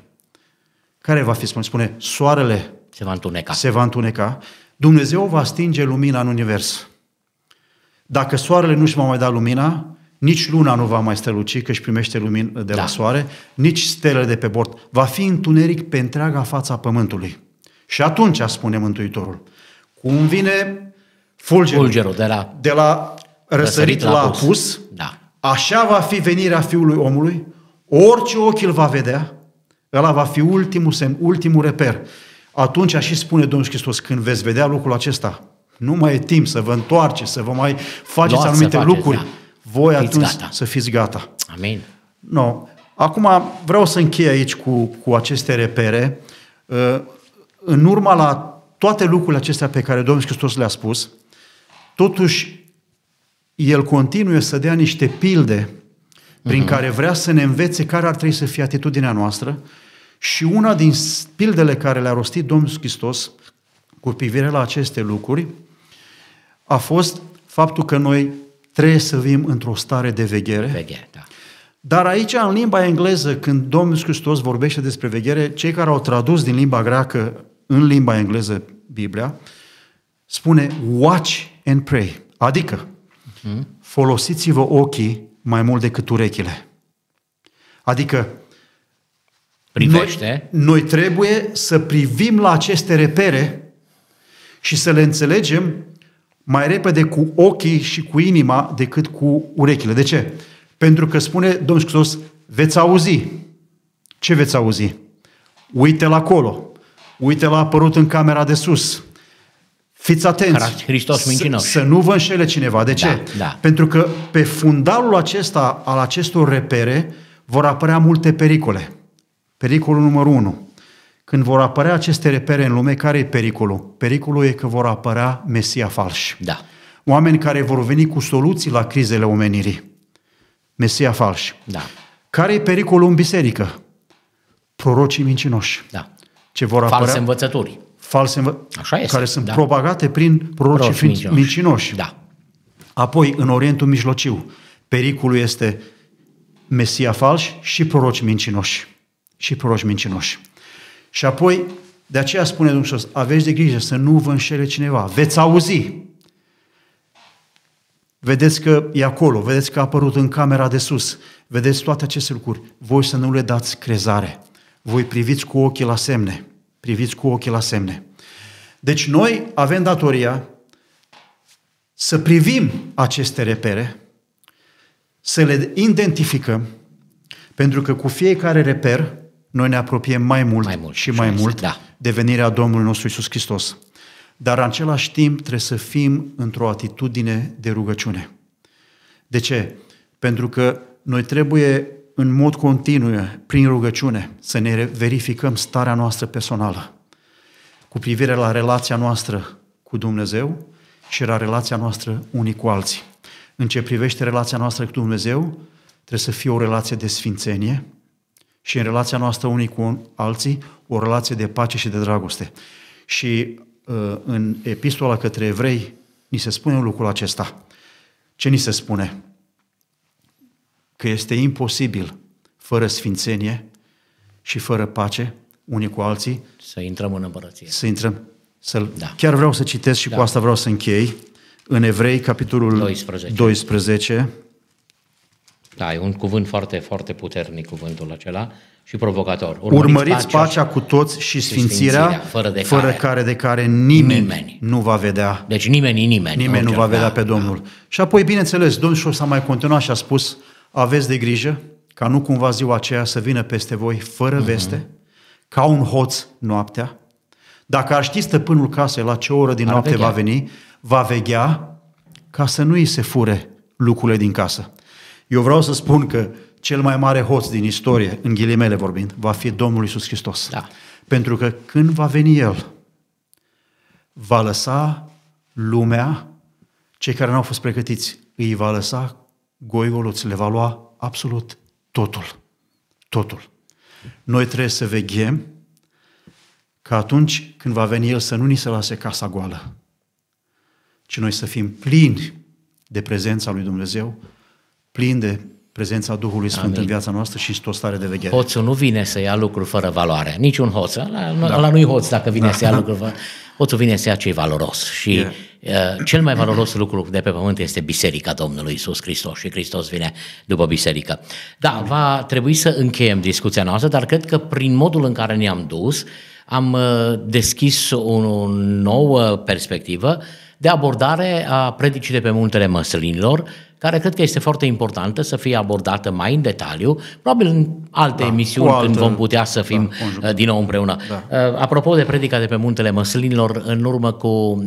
Care va fi? Spune, spune soarele Se va întuneca. se va întuneca, Dumnezeu va stinge lumina în univers. Dacă soarele nu își va mai da lumina, nici luna nu va mai străluci, că își primește lumină de la Da. soare, nici stelele de pe bord. Va fi întuneric pe întreaga fața pământului. Și atunci, spune Mântuitorul, cum vine fulgerul, Fulgerul de la de la răsărit la apus, Da. Așa va fi venirea Fiului omului, orice ochi îl va vedea, ăla va fi ultimul semn, ultimul reper. Atunci și spune Domnul Hristos, când veți vedea lucrul acesta, nu mai e timp să vă întoarceți, să vă mai faceți Luați anumite să faceți, lucruri. da. Voi Fiți atunci gata. să fiți gata. Amin. No. Acum vreau să închei aici cu, cu aceste repere. Uh, În urma la toate lucrurile acestea pe care Domnul Hristos le-a spus, totuși El continuă să dea niște pilde prin care vrea să ne învețe care ar trebui să fie atitudinea noastră și una din pildele care le-a rostit Domnul Hristos cu privire la aceste lucruri a fost faptul că noi trebuie să vim într-o stare de veghere. Veghe, da. Dar aici, în limba engleză, când Domnul Hristos vorbește despre veghere, cei care au tradus din limba greacă în limba engleză Biblia, spune watch and pray. Adică, folosiți-vă ochii mai mult decât urechile. Adică, Privește. noi, noi trebuie să privim la aceste repere și să le înțelegem mai repede cu ochii și cu inima decât cu urechile. De ce? Pentru că spune Domnul Hristos, veți auzi. Ce veți auzi? Uite la acolo. Uite la apărut în camera de sus. Fiți atenți. Hristos Să- mincinoș. Să nu vă înșele cineva. De ce? Da, da. Pentru că pe fundalul acesta al acestor repere vor apărea multe pericole. Pericolul numărul unu. Când vor apărea aceste repere în lume, care e pericolul? Pericolul e că vor apărea Mesia falși. Da. Oameni care vor veni cu soluții la crizele omenirii. Mesia falși. Da. Care e pericolul în biserică? Prorocii mincinoși. Da. Ce vor apărea? False învățături. false învă- Așa este, care sunt da. propagate prin prorocii Proroci fin- mincinoși. mincinoși. Da. Apoi, în Orientul Mijlociu, pericolul este Mesia falși și proroci mincinoși. Și proroci mincinoși. Și apoi, de aceea spune Domnul Hristos, aveți de grijă să nu vă înșele cineva. Veți auzi. Vedeți că e acolo, vedeți că a apărut în camera de sus, vedeți toate aceste lucruri. Voi să nu le dați crezare. Voi priviți cu ochii la semne. Priviți cu ochii la semne. Deci noi avem datoria să privim aceste repere, să le identificăm, pentru că cu fiecare reper noi ne apropiem mai mult, Mai mult, și așa mai este, mult da. de venirea Domnului nostru Isus Hristos. Dar în același timp trebuie să fim într-o atitudine de rugăciune. De ce? Pentru că noi trebuie în mod continuu, prin rugăciune, să ne verificăm starea noastră personală cu privire la relația noastră cu Dumnezeu și la relația noastră unii cu alții. În ce privește relația noastră cu Dumnezeu, trebuie să fie o relație de sfințenie și în relația noastră unii cu alții, o relație de pace și de dragoste. Și uh, în epistola către evrei ni se spune lucrul acesta. Ce ni se spune? Că este imposibil fără sfințenie și fără pace unii cu alții Să intrăm în împărăție. să intrăm. Să Da. Chiar vreau să citesc și Da. cu asta vreau să închei. În Evrei, capitolul 12. 12 Da, e un cuvânt foarte, foarte puternic cuvântul acela și provocator. Urmăriți pacea cu toți și sfințirea, sfințirea, fără de fără care- care de care nimeni, Nimeni. nu va vedea Deci nimeni, nimeni. Nimeni nu orice- va vedea da, pe Domnul. Și apoi, bineînțeles, Domnul și-o s-a mai continuat și a spus, aveți de grijă ca nu cumva ziua aceea să vină peste voi fără veste, ca un hoț noaptea. Dacă ar ști stăpânul casei la ce oră din Ar noapte veghea. va veni, va veghea ca să nu îi se fure lucrurile din casă. Eu vreau să spun că cel mai mare hoț din istorie, în ghilimele vorbind, va fi Domnul Isus Hristos. Da. Pentru că când va veni El, va lăsa lumea, cei care nu au fost pregătiți, îi va lăsa goigoluți, le va lua absolut totul. Totul. Noi trebuie să veghem ca atunci când va veni El să nu ni se lase casa goală, ci noi să fim plini de prezența lui Dumnezeu, plini de prezența Duhului Sfânt Amin. în viața noastră și în o stare de veghere. Hoțul nu vine să ia lucruri fără valoare. Niciun hoț. Ăla, da. ăla nu-i hoț dacă vine da. să ia lucruri fără... Hoțul vine să ia ce valoros. Și Yeah. yeah. cel mai valoros lucru de pe pământ este Biserica Domnului Isus Hristos. Și Hristos vine după biserică. Da, va trebui să încheiem discuția noastră, dar cred că prin modul în care ne-am dus, am uh, deschis o nouă perspectivă de abordare a predicii de pe muntele măslinilor, care cred că este foarte importantă să fie abordată mai în detaliu, probabil în alte Da, emisiuni cu altă- când vom putea să fim da, conjugat. uh, din nou împreună. Da. Uh, Apropo de predica de pe muntele măslinilor, în urmă cu uh,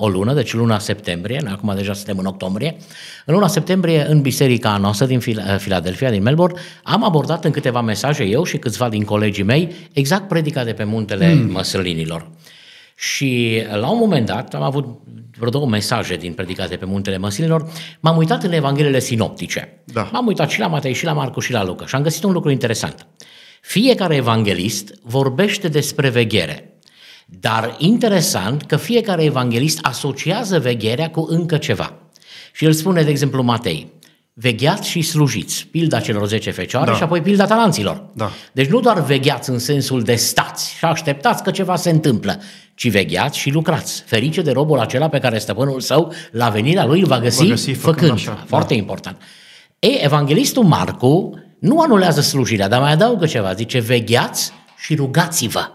o lună, deci luna septembrie, noi acum deja suntem în octombrie, în luna septembrie în biserica noastră din Fil- uh, Filadelfia, din Melbourne, am abordat în câteva mesaje eu și câțiva din colegii mei exact predica de pe muntele mm. măslinilor. Și la un moment dat am avut vreo două mesaje din predicate pe muntele măslinilor, m-am uitat în Evangheliile sinoptice. Da. M-am uitat și la Matei, și la Marcu, și la Luca și am găsit un lucru interesant. Fiecare evanghelist vorbește despre veghere, dar interesant că fiecare evanghelist asociază vegherea cu încă ceva. Și el spune, de exemplu, Matei, vegheați și slujiți, pilda celor 10 fecioare Da. și apoi pilda talanților. Da. Deci nu doar vegheați în sensul de stați și așteptați că ceva se întâmplă, ci vegheați și lucrați. Ferice de robul acela pe care stăpânul său la venirea lui îl va găsi, Va găsi făcând făcând. așa, Foarte da. important. Ei, evanghelistul Marcu nu anulează slujirea, dar mai adaugă ceva. Zice, vegheați și rugați-vă.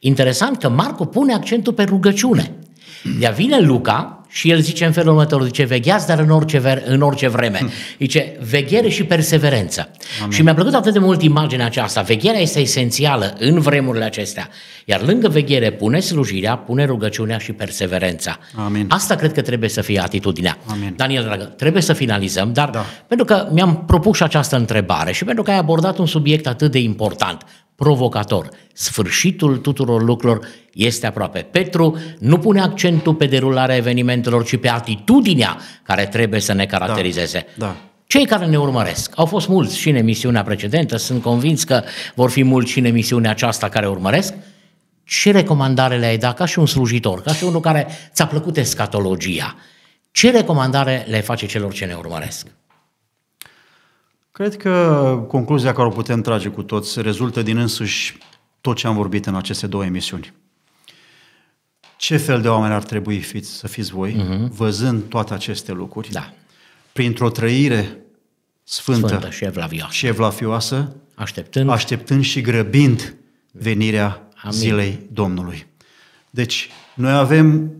Interesant că Marcu pune accentul pe rugăciune. Iar vine Luca Și el zice în felul următor, zice, vegheați, dar în orice, ver, în orice vreme. Hmm. Zice, veghere și perseverență. Amin. Și mi-a plăcut atât de mult imaginea aceasta. Vegherea este esențială în vremurile acestea. Iar lângă veghere pune slujirea, pune rugăciunea și perseverența. Amin. Asta cred că trebuie să fie atitudinea. Amin. Daniel, dragă, trebuie să finalizăm, dar da. pentru că mi-am propus și această întrebare și pentru că ai abordat un subiect atât de important, provocator. Sfârșitul tuturor lucrurilor este aproape. Petru nu pune accentul pe derularea evenimentelor, ci pe atitudinea care trebuie să ne caracterizeze. Da, da. Cei care ne urmăresc, au fost mulți și în emisiunea precedentă, sunt convins că vor fi mulți și în emisiunea aceasta care urmăresc, ce recomandare le-ai dat ca și un slujitor, ca și unul care ți-a plăcut escatologia? Ce recomandare le face celor ce ne urmăresc? Cred că concluzia care o putem trage cu toți rezultă din însuși tot ce am vorbit în aceste două emisiuni. Ce fel de oameni ar trebui fiți, să fiți voi, uh-huh. văzând toate aceste lucruri? Da. Printr-o trăire sfântă, sfântă și evlavioasă. și evlavioasă, așteptând, așteptând și grăbind venirea Amin. zilei Domnului. Deci, noi avem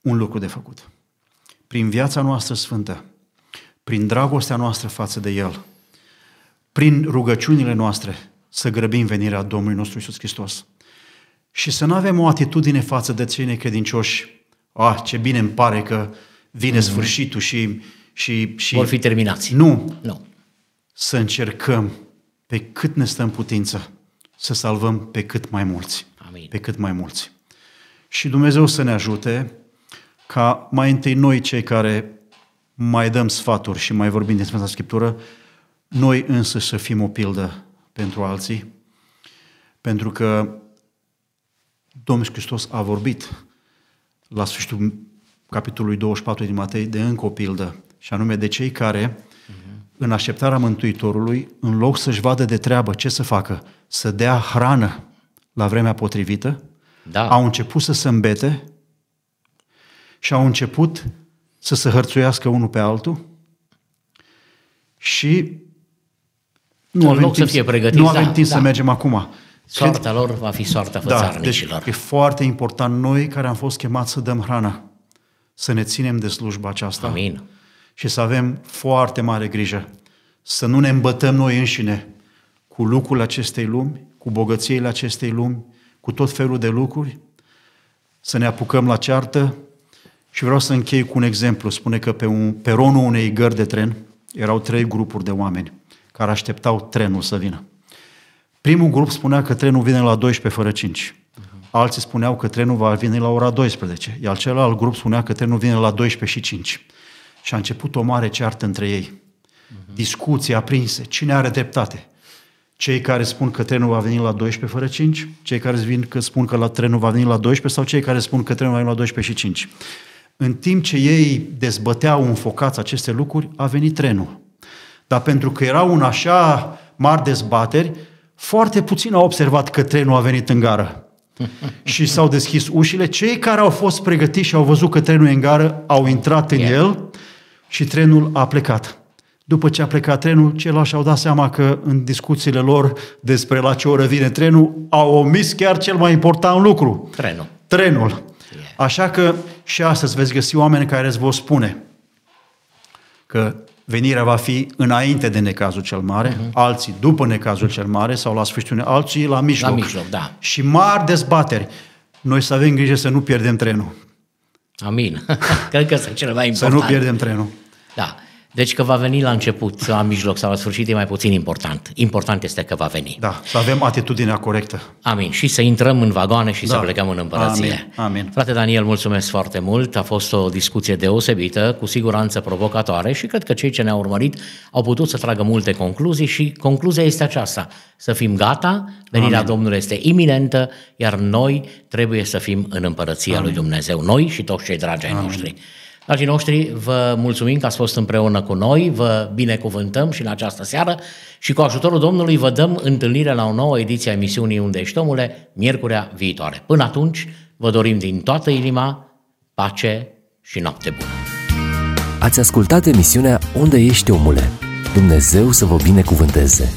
un lucru de făcut. Prin viața noastră sfântă, prin dragostea noastră față de El, prin rugăciunile noastre, să grăbim venirea Domnului nostru Isus Hristos. Și să nu avem o atitudine față de cei necredincioși, ah, ce bine îmi pare că vine mm-hmm. sfârșitul și, și, și... Vor fi terminați. Nu. Nu. Să încercăm pe cât ne stă în putință să salvăm pe cât mai mulți. Amin. Pe cât mai mulți. Și Dumnezeu să ne ajute ca mai întâi noi cei care mai dăm sfaturi și mai vorbim din Sfânta Scriptură, noi însă să fim o pildă pentru alții, pentru că Domnul Hristos a vorbit la sfârșitul capitolului 24 din Matei de încă o pildă, și anume de cei care, uh-huh. în așteptarea Mântuitorului, în loc să-și vadă de treabă ce să facă, să dea hrană la vremea potrivită, da. au început să se îmbete și au început să se hărțuiască unul pe altul și nu avem, timp, să fie pregătiți, nu avem da, timp da. să mergem acum. Soarta lor va fi soarta da, fățarnicilor. Deci e foarte important noi care am fost chemați să dăm hrana, să ne ținem de slujba aceasta. Amin. Și să avem foarte mare grijă. Să nu ne îmbătăm noi înșine cu lucrul acestei lumi, cu bogățiile acestei lumi, cu tot felul de lucruri, să ne apucăm la ceartă, și vreau să închei cu un exemplu. Spune că pe un peronul unei gări de tren erau trei grupuri de oameni care așteptau trenul să vină. Primul grup spunea că trenul vine la 12 fără 5. Alții spuneau că trenul va veni la ora 12, iar celălalt grup spunea că trenul vine la 12 și 5. Și a început o mare ceartă între ei. Discuții aprinse. Cine are dreptate? Cei care spun că trenul va veni la 12 fără 5? Cei care vin că spun că la trenul va veni la 12? Sau cei care spun că trenul va veni la 12 și 5? În timp ce ei dezbăteau înfocați aceste lucruri, a venit trenul. Dar pentru că erau un așa mari dezbateri, foarte puțin au observat că trenul a venit în gară. și s-au deschis ușile. Cei care au fost pregătiți și au văzut că trenul e în gară, au intrat în yeah. el și trenul a plecat. După ce a plecat trenul, ceilalți au dat seama că în discuțiile lor despre la ce oră vine trenul, au omis chiar cel mai important lucru. Trenul. Trenul. Așa că și astăzi veți găsi oameni care îți vor spune că venirea va fi înainte de necazul cel mare, uh-huh. alții după necazul cel mare sau la sfârșitul, alții la mijloc. La mijloc, da. Și mari dezbateri. Noi să avem grijă să nu pierdem trenul. Amin. Cred că este cel mai important. Să nu pierdem trenul. Da. Deci că va veni la început, la mijloc sau la sfârșit e mai puțin important. Important este că va veni. Da, să avem atitudinea corectă. Amin. Și să intrăm în vagoane și da. să plecăm în împărăție. Amin. Amin. Frate Daniel, mulțumesc foarte mult. A fost o discuție deosebită, cu siguranță provocatoare și cred că cei ce ne-au urmărit au putut să tragă multe concluzii și concluzia este aceasta. Să fim gata, venirea Amin. Domnului este iminentă, iar noi trebuie să fim în împărăția Amin. lui Dumnezeu. Noi și toți cei dragi ai noștri. Dragii noștri, vă mulțumim că ați fost împreună cu noi, vă binecuvântăm și în această seară și cu ajutorul Domnului vă dăm întâlnire la o nouă ediție a emisiunii Unde ești omule, miercurea viitoare. Până atunci, vă dorim din toată inima pace și noapte bună. Ați ascultat emisiunea Unde ești omule? Dumnezeu să vă binecuvânteze!